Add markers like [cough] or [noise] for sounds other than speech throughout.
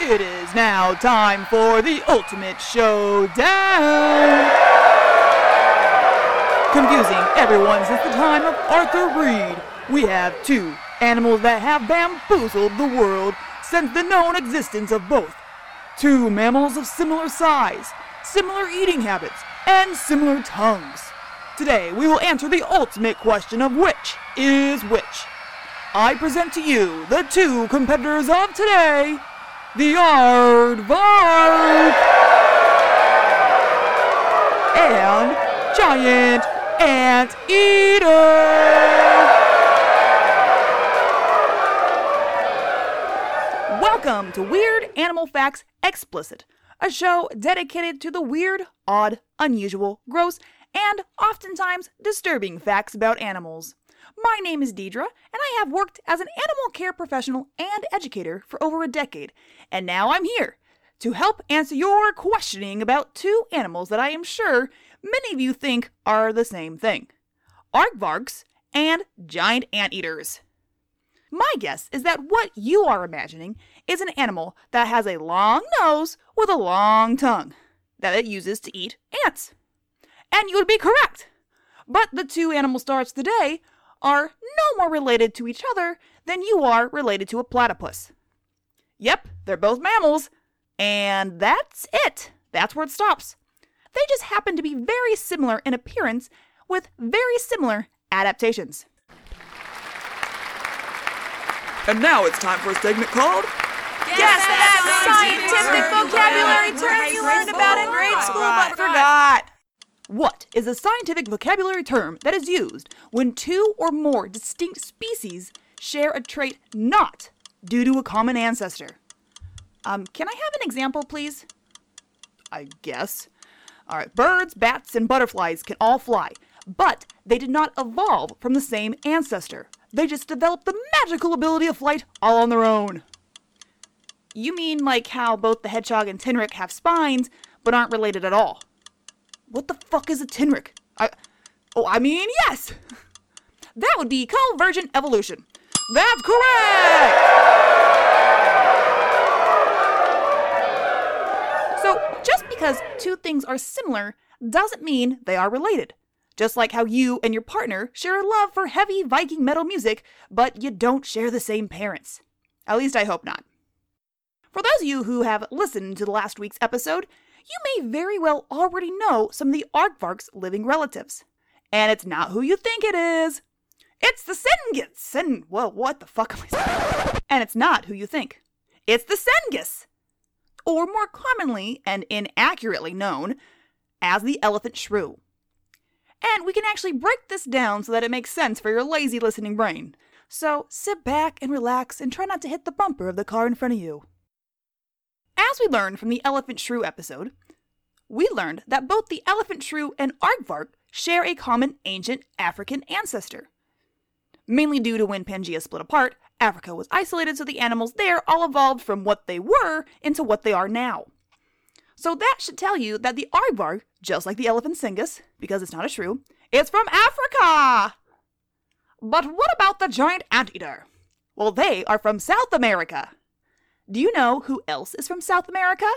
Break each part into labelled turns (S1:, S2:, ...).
S1: It is now time for the ultimate showdown. Confusing everyone since the time of Arthur Read, we have two animals that have bamboozled the world since the known existence of both. Two mammals of similar size, similar eating habits, and similar tongues. Today, we will answer the ultimate question of which is which. I present to you the two competitors of today, the Aardvark and Giant Ant Eater. Welcome to Weird Animal Facts Explicit, a show dedicated to the weird, odd, unusual, gross, and oftentimes disturbing facts about animals. My name is Deidre, and I have worked as an animal care professional and educator for over a decade, and now I'm here to help answer your questioning about two animals that I am sure many of you think are the same thing aardvarks and giant anteaters. My guess is that what you are imagining is an animal that has a long nose with a long tongue that it uses to eat ants. And you would be correct. But the two animal stars today are no more related to each other than you are related to a platypus. Yep, they're both mammals, and that's it. That's where it stops. They just happen to be very similar in appearance with very similar adaptations. And now it's time for a segment called
S2: Guess that scientific vocabulary term you learned about in grade school but forgot.
S1: What is a scientific vocabulary term that is used when two or more distinct species share a trait not due to a common ancestor? Um, can I have an example, please? I guess. All right, birds, bats, and butterflies can all fly, but they did not evolve from the same ancestor. They just developed the magical ability of flight all on their own. You mean like how both the hedgehog and tenrec have spines, but aren't related at all? What the fuck is a tenrec? I, oh, I mean, yes! [laughs] That would be convergent evolution. That's correct! So, just because two things are similar doesn't mean they are related. Just like how you and your partner share a love for heavy Viking metal music, but you don't share the same parents. At least I hope not. For those of you who have listened to the last week's episode, you may very well already know some of the aardvark's living relatives. And it's not who you think it is. It's the Sengis. And, well, what the fuck am I saying? And it's not who you think. It's the Sengis. Or more commonly and inaccurately known as the elephant shrew. And we can actually break this down so that it makes sense for your lazy listening brain. So sit back and relax and try not to hit the bumper of the car in front of you. As we learned from the elephant shrew episode, we learned that both the elephant shrew and aardvark share a common ancient African ancestor. Mainly due to when Pangea split apart, Africa was isolated, so the animals there all evolved from what they were into what they are now. So that should tell you that the aardvark, just like the elephant Sengis, because it's not a shrew, is from Africa! But what about the giant anteater? Well, they are from South America. Do you know who else is from South America?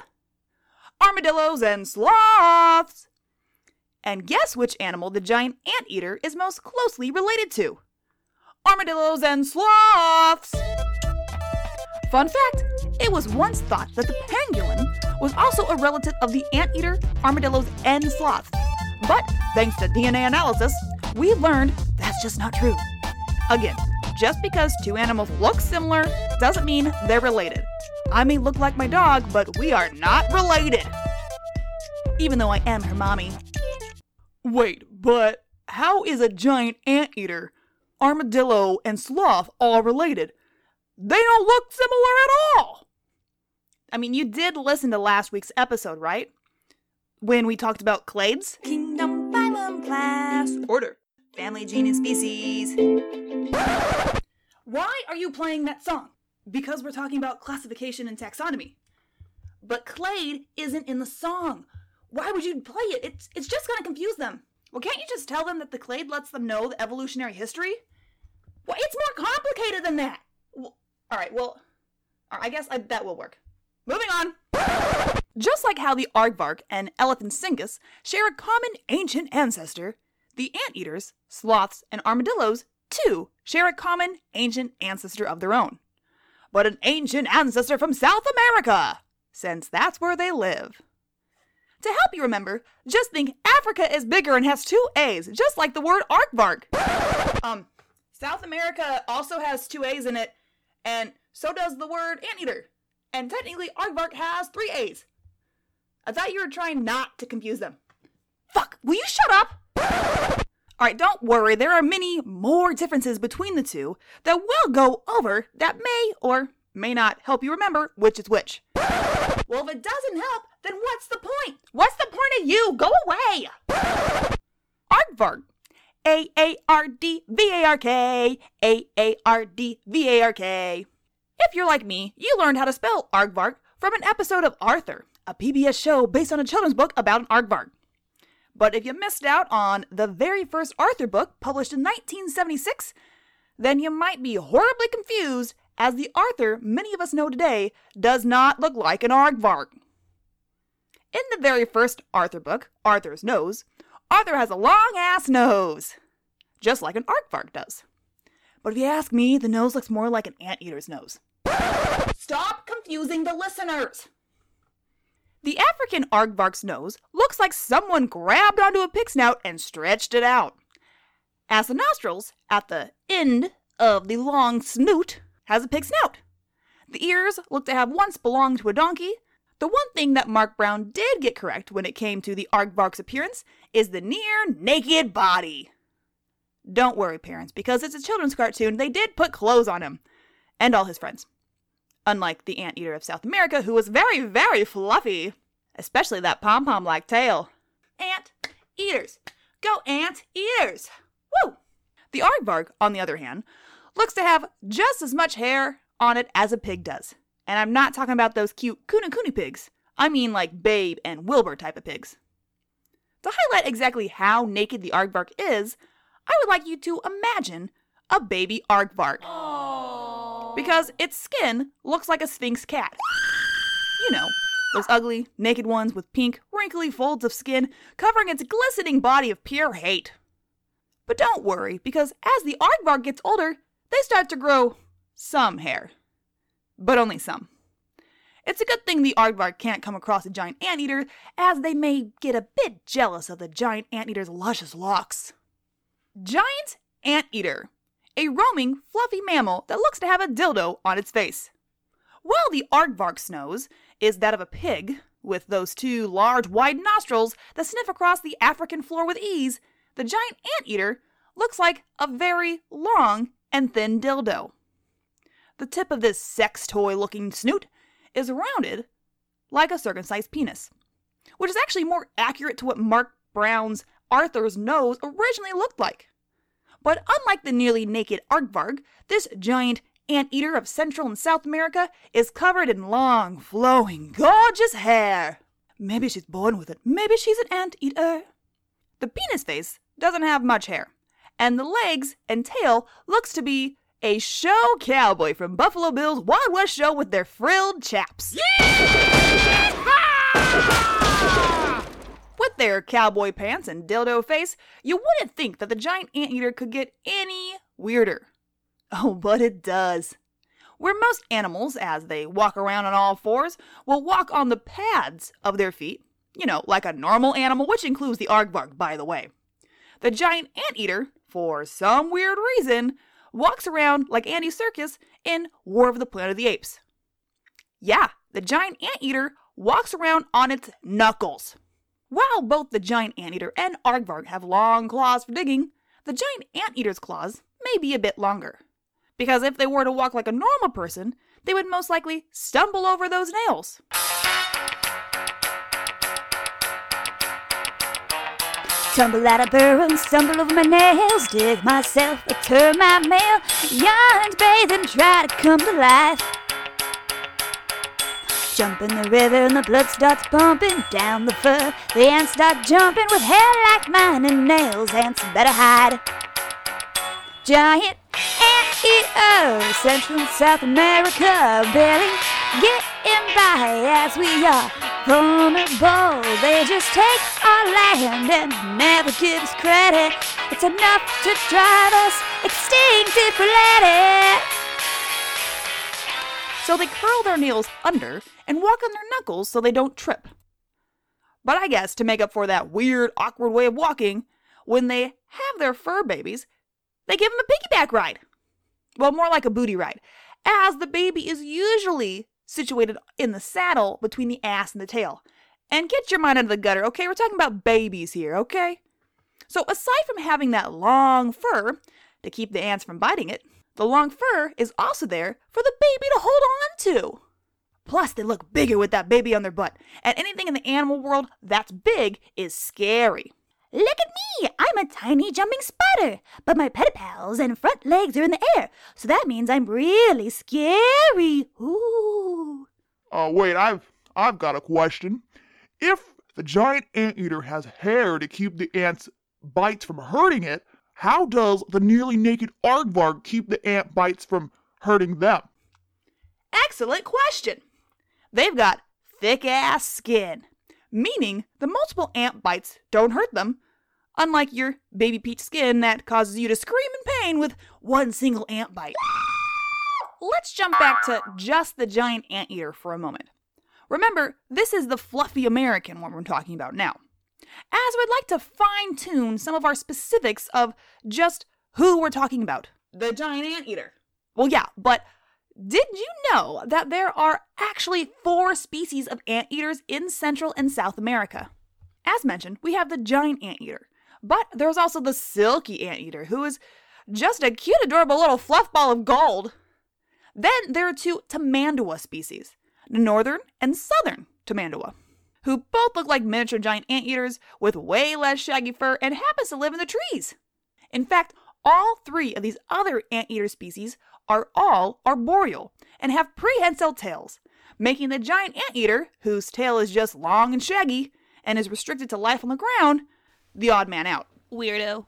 S1: Armadillos and sloths! And guess which animal the giant anteater is most closely related to? Armadillos and sloths! Fun fact it was once thought that the pangolin was also a relative of the anteater, armadillos, and sloths. But thanks to DNA analysis, we learned that's just not true. Again, just because two animals look similar doesn't mean they're related. I may look like my dog, but we are not related. Even though I am her mommy. Wait, but how is a giant anteater, armadillo, and sloth all related? They don't look similar at all. I mean, you did listen to last week's episode, right? When we talked about clades?
S2: Kingdom, phylum, class.
S1: Order.
S2: Family, genus, species.
S1: Why are you playing that song? Because we're talking about classification and taxonomy. But clade isn't in the song. Why would you play it? It's, it's just gonna confuse them. Well, can't you just tell them that the clade lets them know the evolutionary history? Well, it's more complicated than that. Well, all right, well, I guess I, that will work. Moving on. Just like how the aardvark and elephant Elephantsingus share a common ancient ancestor, the anteaters, sloths, and armadillos too share a common ancient ancestor of their own. But an ancient ancestor from South America, since that's where they live. To help you remember, just think Africa is bigger and has two A's, just like the word aardvark. Um, South America also has two A's in it, and so does the word anteater. And technically, aardvark has three A's. I thought you were trying not to confuse them. Fuck, will you shut up? Alright, don't worry, there are many more differences between the two that we'll go over that may or may not help you remember which is which. Well, if it doesn't help, then what's the point? What's the point of you? Go away! Aardvark. A A R D V A R K. A A R D V A R K. If you're like me, you learned how to spell aardvark from an episode of Arthur, a PBS show based on a children's book about an aardvark. But if you missed out on the very first Arthur book published in 1976, then you might be horribly confused as the Arthur many of us know today does not look like an aardvark. In the very first Arthur book, Arthur's Nose, Arthur has a long ass nose, just like an aardvark does. But if you ask me, the nose looks more like an anteater's nose. Stop confusing the listeners! The African aardvark's nose looks like someone grabbed onto a pig snout and stretched it out. As the nostrils, at the end of the long snoot, has a pig snout. The ears look to have once belonged to a donkey. The one thing that Marc Brown did get correct when it came to the aardvark's appearance is the near naked body. Don't worry, parents, because it's a children's cartoon, they did put clothes on him and all his friends. Unlike the anteater of South America, who was very, very fluffy, especially that pom pom like tail. Ant eaters! Go ant eaters! Woo! The aardvark, on the other hand, looks to have just as much hair on it as a pig does. And I'm not talking about those cute KuneKune pigs. I mean like Babe and Wilbur type of pigs. To highlight exactly how naked the aardvark is, I would like you to imagine a baby aardvark. Because its skin looks like a Sphynx cat. You know, those ugly, naked ones with pink, wrinkly folds of skin covering its glistening body of pure hate. But don't worry, because as the aardvark gets older, they start to grow some hair. But only some. It's a good thing the aardvark can't come across a giant anteater, as they may get a bit jealous of the giant anteater's luscious locks. Giant anteater, a roaming, fluffy mammal that looks to have a dildo on its face. While the aardvark's nose is that of a pig, with those two large, wide nostrils that sniff across the African floor with ease, the giant anteater looks like a very long and thin dildo. The tip of this sex toy looking snoot is rounded like a circumcised penis, which is actually more accurate to what Marc Brown's Arthur's nose originally looked like. But unlike the nearly naked aardvark, this giant anteater of Central and South America is covered in long, flowing, gorgeous hair. Maybe she's born with it. Maybe she's an anteater. The penis face doesn't have much hair, and the legs and tail looks to be a show cowboy from Buffalo Bill's Wild West show with their frilled chaps. With [laughs] their cowboy pants and dildo face, you wouldn't think that the giant anteater could get any weirder. [laughs] Oh, but it does. Where most animals, as they walk around on all fours, will walk on the pads of their feet, you know, like a normal animal, which includes the aardvark, by the way. The giant anteater, for some weird reason, walks around like Andy Serkis in War of the Planet of the Apes. Yeah, the giant anteater walks around on its knuckles. While both the giant anteater and aardvark have long claws for digging, the giant anteater's claws may be a bit longer. Because if they were to walk like a normal person, they would most likely stumble over those nails.
S3: Tumble out of burrow, stumble over my nails, dig myself a termite mail, yawn, bathe and try to come to life. Jump in the river and the blood starts pumping down the fur. The ants start jumping with hair like mine and nails. Ants better hide. Giant anteater, Central and South America, belly getting by as we are vulnerable. They just take our land and never give us credit. It's enough to drive us extinct if we let it.
S1: So they curl their nails under and walk on their knuckles so they don't trip. But I guess to make up for that weird, awkward way of walking, when they have their fur babies, they give them a piggyback ride. Well, more like a booty ride, as the baby is usually situated in the saddle between the ass and the tail. And get your mind out of the gutter, okay? We're talking about babies here, okay? So, aside from having that long fur to keep the ants from biting it, the long fur is also there for the baby to hold on to. Plus, they look bigger with that baby on their butt, and anything in the animal world that's big is scary.
S3: Look at me! I'm a tiny jumping spider, but my pedipalps and front legs are in the air, so that means I'm really scary. Ooh.
S4: Uh, wait, I've I've got a question. If the giant anteater has hair to keep the ants' bites from hurting it, how does the nearly naked aardvark keep the ant bites from hurting them?
S1: Excellent question. They've got thick ass skin, meaning the multiple ant bites don't hurt them, unlike your baby peach skin that causes you to scream in pain with one single ant bite. Let's jump back to just the giant anteater for a moment. Remember, this is the fluffy American one we're talking about now. As we'd like to fine tune some of our specifics of just who we're talking about the giant anteater. Well, yeah, but did you know that there are actually four species of anteaters in Central and South America? As mentioned, we have the giant anteater, but there's also the silky anteater, who is just a cute, adorable little fluff ball of gold. Then there are two Tamandua species, the northern and southern Tamandua, who both look like miniature giant anteaters with way less shaggy fur and happens to live in the trees. In fact, all three of these other anteater species are all arboreal and have prehensile tails, making the giant anteater, whose tail is just long and shaggy and is restricted to life on the ground, the odd man out.
S2: Weirdo.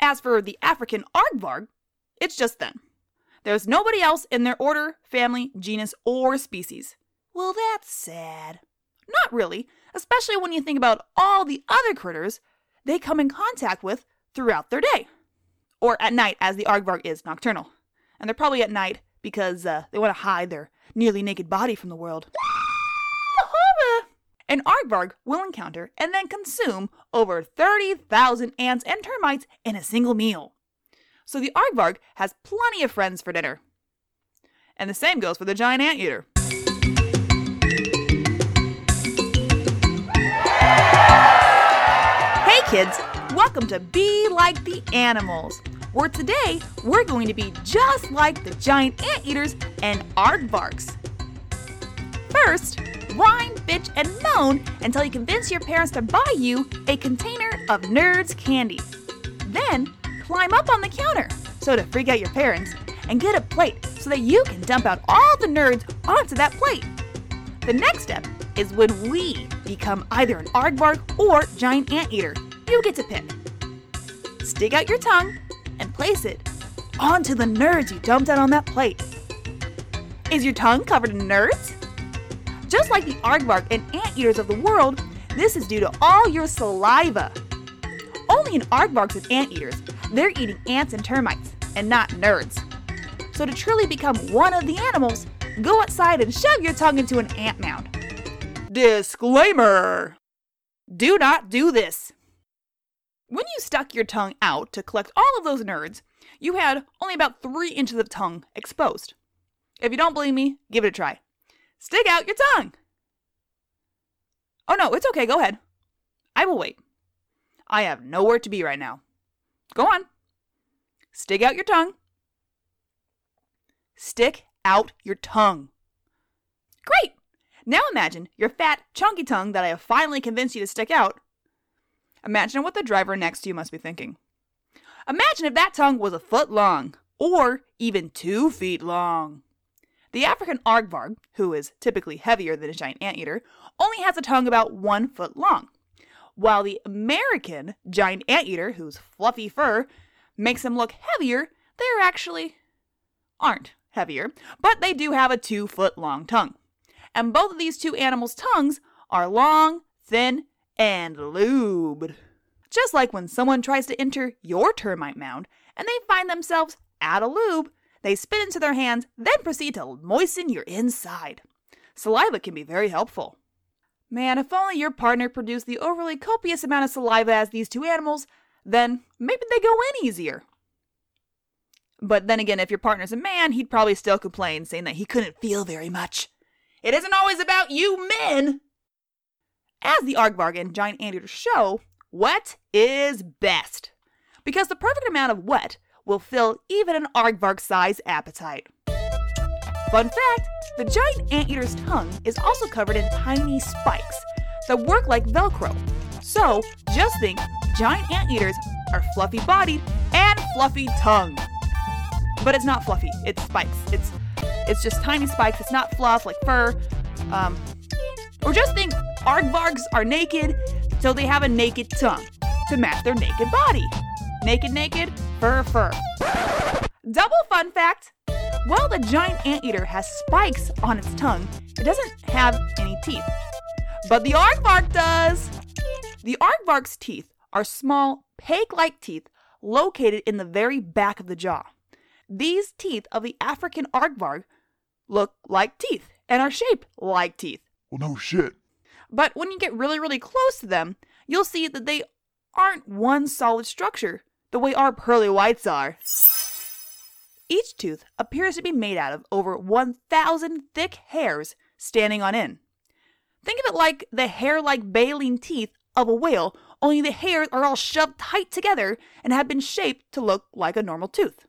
S1: As for the African aardvark, it's just them. There's nobody else in their order, family, genus, or species. Well, that's sad. Not really, especially when you think about all the other critters they come in contact with throughout their day. Or at night, as the aardvark is nocturnal. And they're probably at night because uh, they want to hide their nearly naked body from the world. the [laughs] horror! An aardvark will encounter and then consume over 30,000 ants and termites in a single meal. So the aardvark has plenty of friends for dinner. And the same goes for the giant anteater. Hey kids, welcome to Be Like the Animals, where today we're going to be just like the giant anteaters and aardvarks. First, whine, bitch, and moan until you convince your parents to buy you a container of Nerds candy. Then, climb up on the counter so to freak out your parents and get a plate so that you can dump out all the nerds onto that plate. The next step is when we become either an aardvark or giant anteater. You get to pick. Stick out your tongue and place it onto the nerds you dumped out on that plate. Is your tongue covered in nerds? Just like the aardvark and anteaters of the world, this is due to all your saliva. Only in aardvarks and anteaters, they're eating ants and termites, and not nerds. So to truly become one of the animals, go outside and shove your tongue into an ant mound. Disclaimer! Do not do this. When you stuck your tongue out to collect all of those nerds, you had only about three inches of tongue exposed. If you don't believe me, give it a try. Stick out your tongue. Oh no, it's okay, go ahead. I will wait. I have nowhere to be right now. Go on. Stick out your tongue. Stick out your tongue. Great! Now imagine your fat, chunky tongue that I have finally convinced you to stick out. Imagine what the driver next to you must be thinking. Imagine if that tongue was a foot long, or even two feet long. The African aardvark, who is typically heavier than a giant anteater, only has a tongue about one foot long, while the American giant anteater, whose fluffy fur makes them look heavier, they actually aren't heavier, but they do have a two foot long tongue. And both of these two animals' tongues are long, thin, and lubed. Just like when someone tries to enter your termite mound and they find themselves out of lube, they spit into their hands, then proceed to moisten your inside. Saliva can be very helpful. Man, if only your partner produced the overly copious amount of saliva as these two animals, then maybe they go in easier. But then again, if your partner's a man, he'd probably still complain, saying that he couldn't feel very much. It isn't always about you men! As the aardvark and giant anteater show, wet is best. Because the perfect amount of wet will fill even an aardvark sized appetite. Fun fact the giant anteater's tongue is also covered in tiny spikes that work like Velcro. So just think giant anteaters are fluffy bodied and fluffy tongued. But it's not fluffy, it's spikes. It's it's just tiny spikes, it's not fluff like fur. Um, or just think aardvarks are naked, so they have a naked tongue to match their naked body. Naked, naked, fur, fur. Double fun fact while the giant anteater has spikes on its tongue, it doesn't have any teeth. But the aardvark does! The aardvark's teeth are small, peg like teeth located in the very back of the jaw. These teeth of the African aardvark look like teeth and are shaped like teeth.
S4: Well, no shit.
S1: But when you get really, really close to them, you'll see that they aren't one solid structure the way our pearly whites are. Each tooth appears to be made out of over 1,000 thick hairs standing on end. Think of it like the hair like baleen teeth of a whale, only the hairs are all shoved tight together and have been shaped to look like a normal tooth.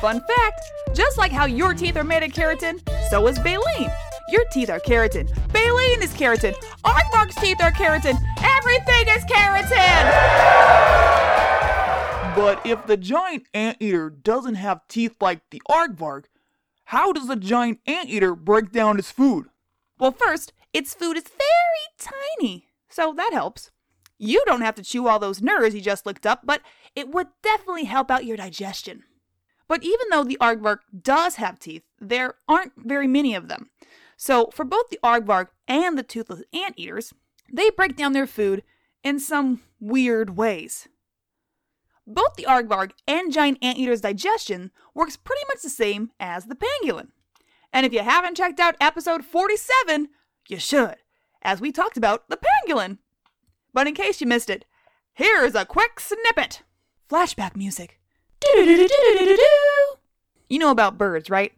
S1: Fun fact just like how your teeth are made of keratin, so is baleen. Your teeth are keratin. Baleen is keratin. Aardvark's teeth are keratin. Everything is keratin!
S4: But if the giant anteater doesn't have teeth like the aardvark, how does the giant anteater break down its food?
S1: Well, first, its food is very tiny, so that helps. You don't have to chew all those nerves you just licked up, but it would definitely help out your digestion. But even though the aardvark does have teeth, there aren't very many of them. So, for both the aardvark and the toothless anteaters, they break down their food in some weird ways. Both the aardvark and giant anteater's digestion works pretty much the same as the pangolin. And if you haven't checked out episode 47, you should, as we talked about the pangolin. But in case you missed it, here's a quick snippet. Flashback music. You know about birds, right?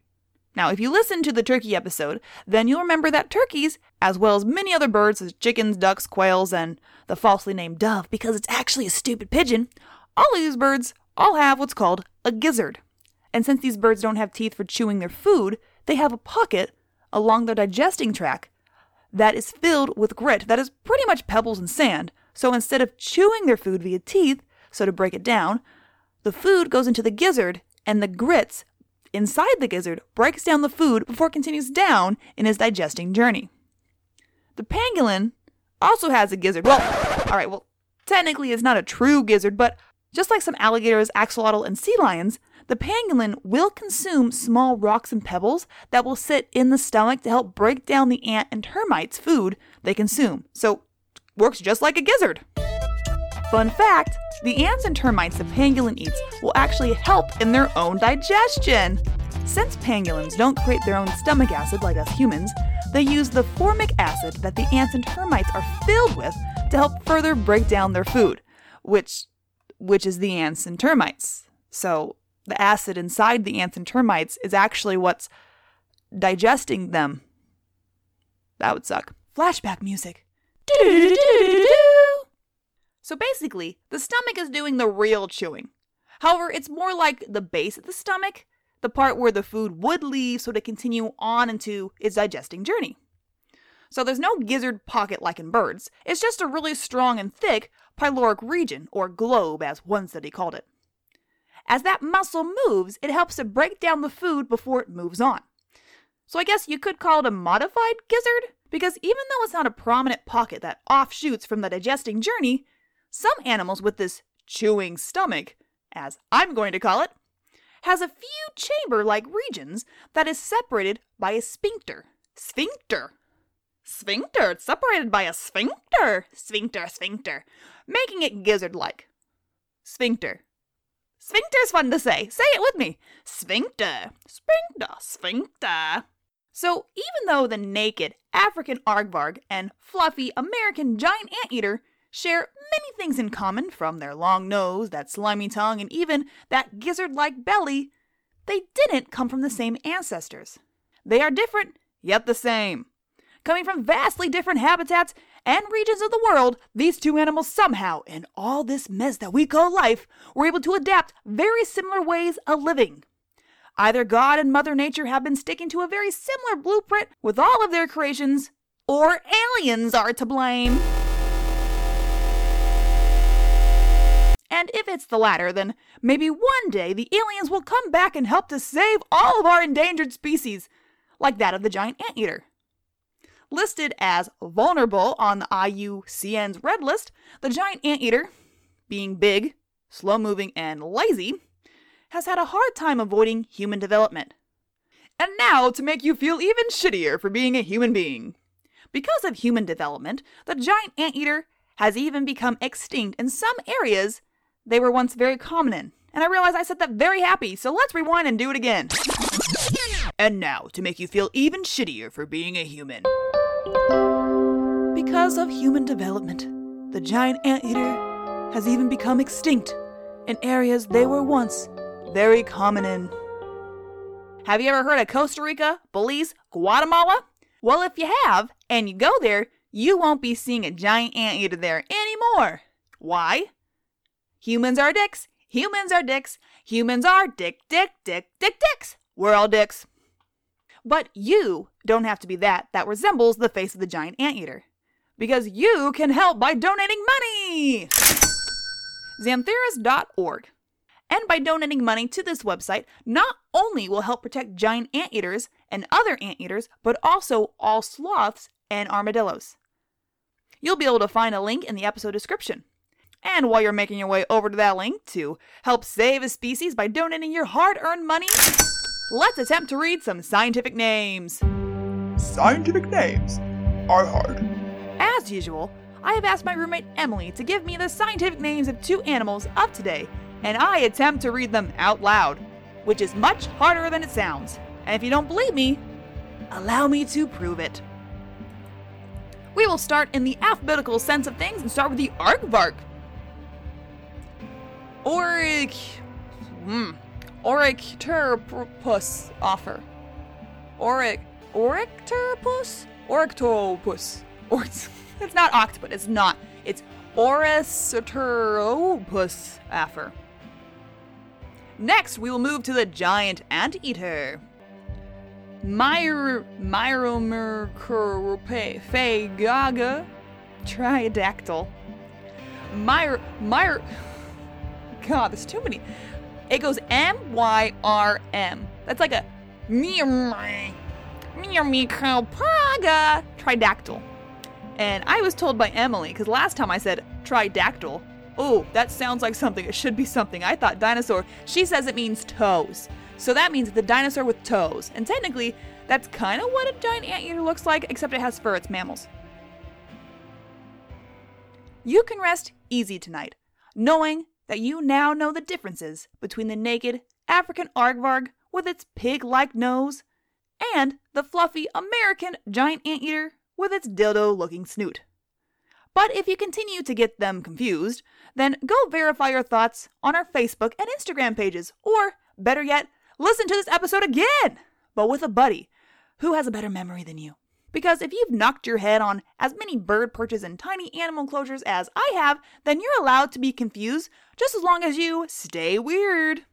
S1: Now, if you listen to the turkey episode, then you'll remember that turkeys, as well as many other birds such as chickens, ducks, quails, and the falsely named dove, because it's actually a stupid pigeon, all of these birds all have what's called a gizzard. And since these birds don't have teeth for chewing their food, they have a pocket along their digesting tract that is filled with grit that is pretty much pebbles and sand. So instead of chewing their food via teeth, so to break it down, the food goes into the gizzard and the grits inside the gizzard breaks down the food before it continues down in its digesting journey. The pangolin also has a gizzard. Well, all right, well, technically it's not a true gizzard, but just like some alligators, axolotl, and sea lions, the pangolin will consume small rocks and pebbles that will sit in the stomach to help break down the ant and termites' food they consume. So, works just like a gizzard. Fun fact the ants and termites the pangolin eats will actually help in their own digestion. Since pangolins don't create their own stomach acid like us humans, they use the formic acid that the ants and termites are filled with to help further break down their food, which which is the ants and termites. So the acid inside the ants and termites is actually what's digesting them. That would suck. Flashback music. So basically, the stomach is doing the real chewing. However, it's more like the base of the stomach, the part where the food would leave so to continue on into its digesting journey. So there's no gizzard pocket like in birds. It's just a really strong and thick pyloric region, or globe as one study called it. As that muscle moves, it helps to break down the food before it moves on. So I guess you could call it a modified gizzard, because even though it's not a prominent pocket that offshoots from the digesting journey, some animals with this chewing stomach, as I'm going to call it, has a few chamber like regions that is separated by a sphincter. Sphincter. Sphincter. It's separated by a sphincter. Sphincter, sphincter. Making it gizzard like. Sphincter. Sphincter's fun to say. Say it with me. Sphincter. Sphincter. Sphincter. So, even though the naked African aardvark and fluffy American giant anteater share many things in common from their long nose, that slimy tongue, and even that gizzard like belly, they didn't come from the same ancestors. They are different, yet the same. Coming from vastly different habitats and regions of the world, these two animals somehow, in all this mess that we call life, were able to adapt very similar ways of living. Either God and Mother Nature have been sticking to a very similar blueprint with all of their creations, or aliens are to blame. And if it's the latter, then maybe one day the aliens will come back and help to save all of our endangered species, like that of the giant anteater. Listed as vulnerable on the IUCN's red list, the giant anteater, being big, slow moving, and lazy, has had a hard time avoiding human development. And now to make you feel even shittier for being a human being. Because of human development, the giant anteater has even become extinct in some areas they were once very common in. And I realize I said that very happy, so let's rewind and do it again. And now to make you feel even shittier for being a human. Because of human development, the giant anteater has even become extinct in areas they were once very common in. Have you ever heard of Costa Rica, Belize, Guatemala? Well, if you have, and you go there, you won't be seeing a giant anteater there anymore. Why? Humans are dicks. Humans are dicks. Humans are dick, dick, dick, dick, dicks. We're all dicks. But you don't have to be that that resembles the face of the giant anteater. Because you can help by donating money! Xenarthrans.org. And by donating money to this website, not only will help protect giant anteaters and other anteaters, but also all sloths and armadillos. You'll be able to find a link in the episode description. And while you're making your way over to that link to help save a species by donating your hard earned money, let's attempt to read some scientific names.
S4: Scientific names are hard.
S1: As usual, I have asked my roommate Emily to give me the scientific names of two animals of today, and I attempt to read them out loud, which is much harder than it sounds. And if you don't believe me, allow me to prove it. We will start in the alphabetical sense of things and start with the aardvark. Oric. Hmm. Oricturpus offer. Oric. Oricturpus? Orictopus. Or it's, [laughs] it's not octopus, it's not. It's Orycteropus afer. Next, we will move to the giant anteater. Myr Myromercurope Gaga Triadactyl. Myr Myr God, there's too many. It goes M Y R M. That's like a Myr Praga Tridactyl. And I was told by Emily, because last time I said tridactyl, oh, that sounds like something. It should be something. I thought dinosaur. She says it means toes. So that means the dinosaur with toes. And technically, that's kind of what a giant anteater looks like, except it has fur. It's mammals. You can rest easy tonight, knowing that you now know the differences between the naked African aardvark with its pig like nose and the fluffy American giant anteater with its dildo looking snoot. But if you continue to get them confused, then go verify your thoughts on our Facebook and Instagram pages, or better yet, listen to this episode again, but with a buddy who has a better memory than you. Because if you've knocked your head on as many bird perches and tiny animal enclosures as I have, then you're allowed to be confused just as long as you stay weird.